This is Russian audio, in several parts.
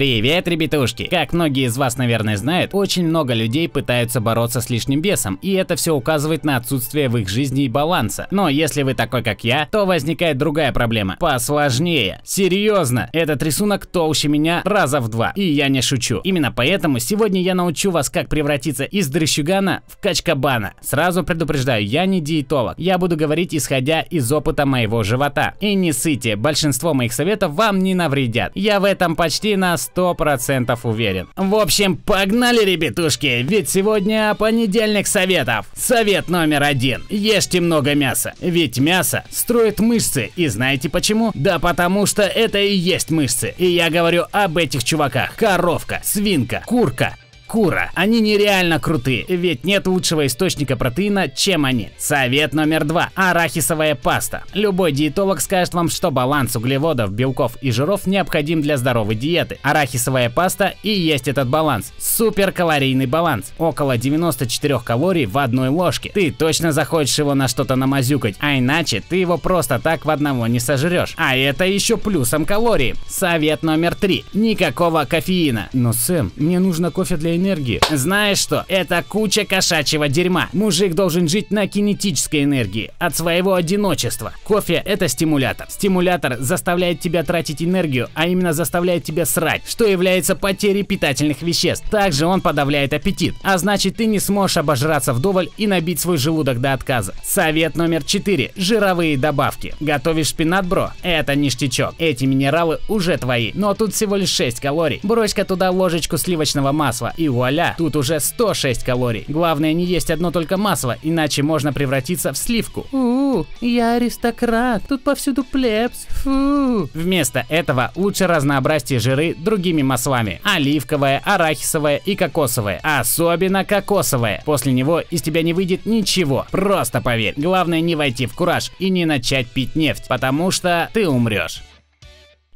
Привет, ребятушки! Как многие из вас, наверное, знают, очень много людей пытаются бороться с лишним весом, и это все указывает на отсутствие в их жизни баланса. Но если вы такой, как я, то возникает другая проблема, посложнее. Серьезно, этот рисунок толще меня раза в два, и я не шучу. Именно поэтому сегодня я научу вас, как превратиться из дрыщугана в качкабана. Сразу предупреждаю, я не диетолог, я буду говорить исходя из опыта моего живота. И не сыте, большинство моих советов вам не навредят. Я в этом почти на 100% уверен. В общем, погнали, ребятушки, ведь сегодня понедельник советов. Совет номер один. Ешьте много мяса, ведь мясо строит мышцы. И знаете почему? Да потому что это и есть мышцы. И я говорю об этих чуваках. Коровка, свинка, курка, Кура. Они нереально крутые, ведь нет лучшего источника протеина, чем они. Совет номер два. Арахисовая паста. Любой диетолог скажет вам, что баланс углеводов, белков и жиров необходим для здоровой диеты. Арахисовая паста и есть этот баланс. Суперкалорийный баланс. Около 94 калорий в одной ложке. Ты точно захочешь его на что-то намазюкать, а иначе ты его просто так в одного не сожрешь. А это еще плюсом калорий. Совет номер три. Никакого кофеина. Но, Сэм, мне нужно кофе для энергии. Знаешь что? Это куча кошачьего дерьма. Мужик должен жить на кинетической энергии, от своего одиночества. Кофе – это стимулятор. Стимулятор заставляет тебя тратить энергию, а именно заставляет тебя срать, что является потерей питательных веществ. Также он подавляет аппетит, а значит ты не сможешь обожраться вдоволь и набить свой желудок до отказа. Совет номер 4. Жировые добавки. Готовишь шпинат, бро? Это ништячок. Эти минералы уже твои, но тут всего лишь 6 калорий. Брось-ка туда ложечку сливочного масла и вуаля, тут уже 106 калорий. Главное не есть одно только масло, иначе можно превратиться в сливку. У, я аристократ, тут повсюду плебс. Фу. Вместо этого лучше разнообразьте жиры другими маслами. Оливковое, арахисовое и кокосовое. Особенно кокосовое. После него из тебя не выйдет ничего. Просто поверь. Главное не войти в кураж и не начать пить нефть, потому что ты умрешь.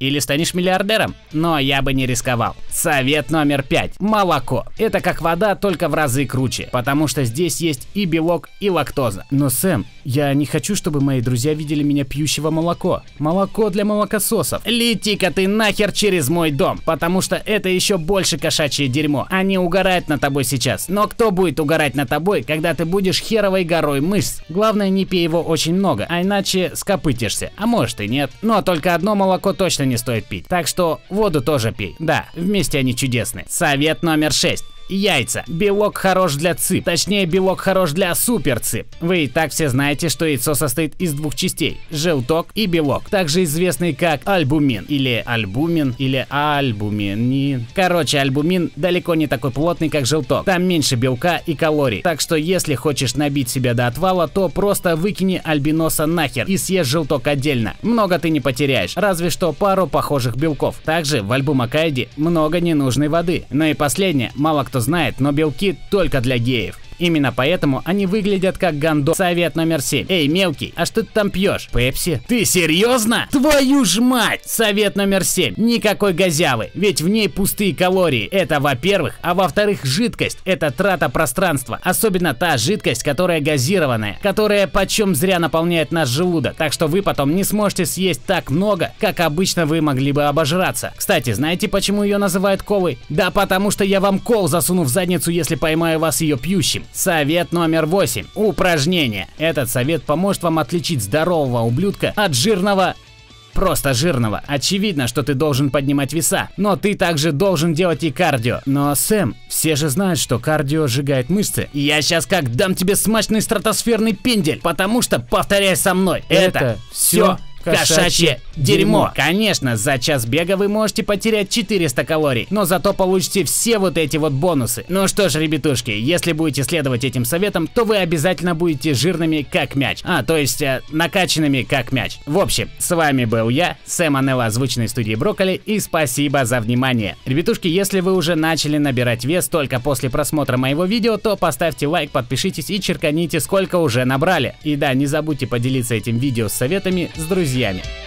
Или станешь миллиардером? Но я бы не рисковал. Совет номер пять. Молоко. Это как вода, только в разы круче, потому что здесь есть и белок, и лактоза. Но, Сэм, я не хочу, чтобы мои друзья видели меня пьющего молоко. Молоко для молокососов. Лети-ка ты нахер через мой дом, потому что это еще больше кошачье дерьмо. Они угорают на тобой сейчас. Но кто будет угорать на тобой, когда ты будешь херовой горой мышц? Главное, не пей его очень много, а иначе скопытишься. А может и нет. Но только одно молоко точно не стоит пить. Так что воду тоже пей. Да, вместе они чудесные. Совет номер 6. Яйца. Белок хорош для цип. Точнее, белок хорош для супер цип. Вы и так все знаете, что яйцо состоит из двух частей. Желток и белок. Также известный как альбумин. Или альбумин. Или альбумин. Короче, альбумин далеко не такой плотный, как желток. Там меньше белка и калорий. Так что если хочешь набить себя до отвала, то просто выкини альбиноса нахер и съешь желток отдельно. Много ты не потеряешь. Разве что пару похожих белков. Также в альбумакайде много ненужной воды. Ну и последнее. Мало кто кто знает, но белки только для геев. Именно поэтому они выглядят как гандо. Совет номер 7. Эй, мелкий, а что ты там пьешь? Пепси? Ты серьезно? Твою ж мать! Совет номер 7. Никакой газявы, ведь в ней пустые калории. Это во-первых, а во-вторых, жидкость. Это трата пространства. Особенно та жидкость, которая газированная, которая почем зря наполняет наш желудок. Так что вы потом не сможете съесть так много, как обычно вы могли бы обожраться. Кстати, знаете, почему ее называют колой? Да потому что я вам кол засуну в задницу, если поймаю вас ее пьющим. Совет номер 8. Упражнения. Этот совет поможет вам отличить здорового ублюдка от жирного просто жирного. Очевидно, что ты должен поднимать веса, но ты также должен делать и кардио. Но, Сэм, все же знают, что кардио сжигает мышцы. Я сейчас как дам тебе смачный стратосферный пендель, потому что, повторяй со мной, это, это все кошачье дерьмо. Конечно, за час бега вы можете потерять 400 калорий, но зато получите все вот эти вот бонусы. Ну что ж, ребятушки, если будете следовать этим советам, то вы обязательно будете жирными как мяч. А, то есть э, накачанными как мяч. В общем, с вами был я, Сэм Анелла, озвученной студии Брокколи, и спасибо за внимание. Ребятушки, если вы уже начали набирать вес только после просмотра моего видео, то поставьте лайк, подпишитесь и черканите, сколько уже набрали. И да, не забудьте поделиться этим видео с советами с друзьями друзьями.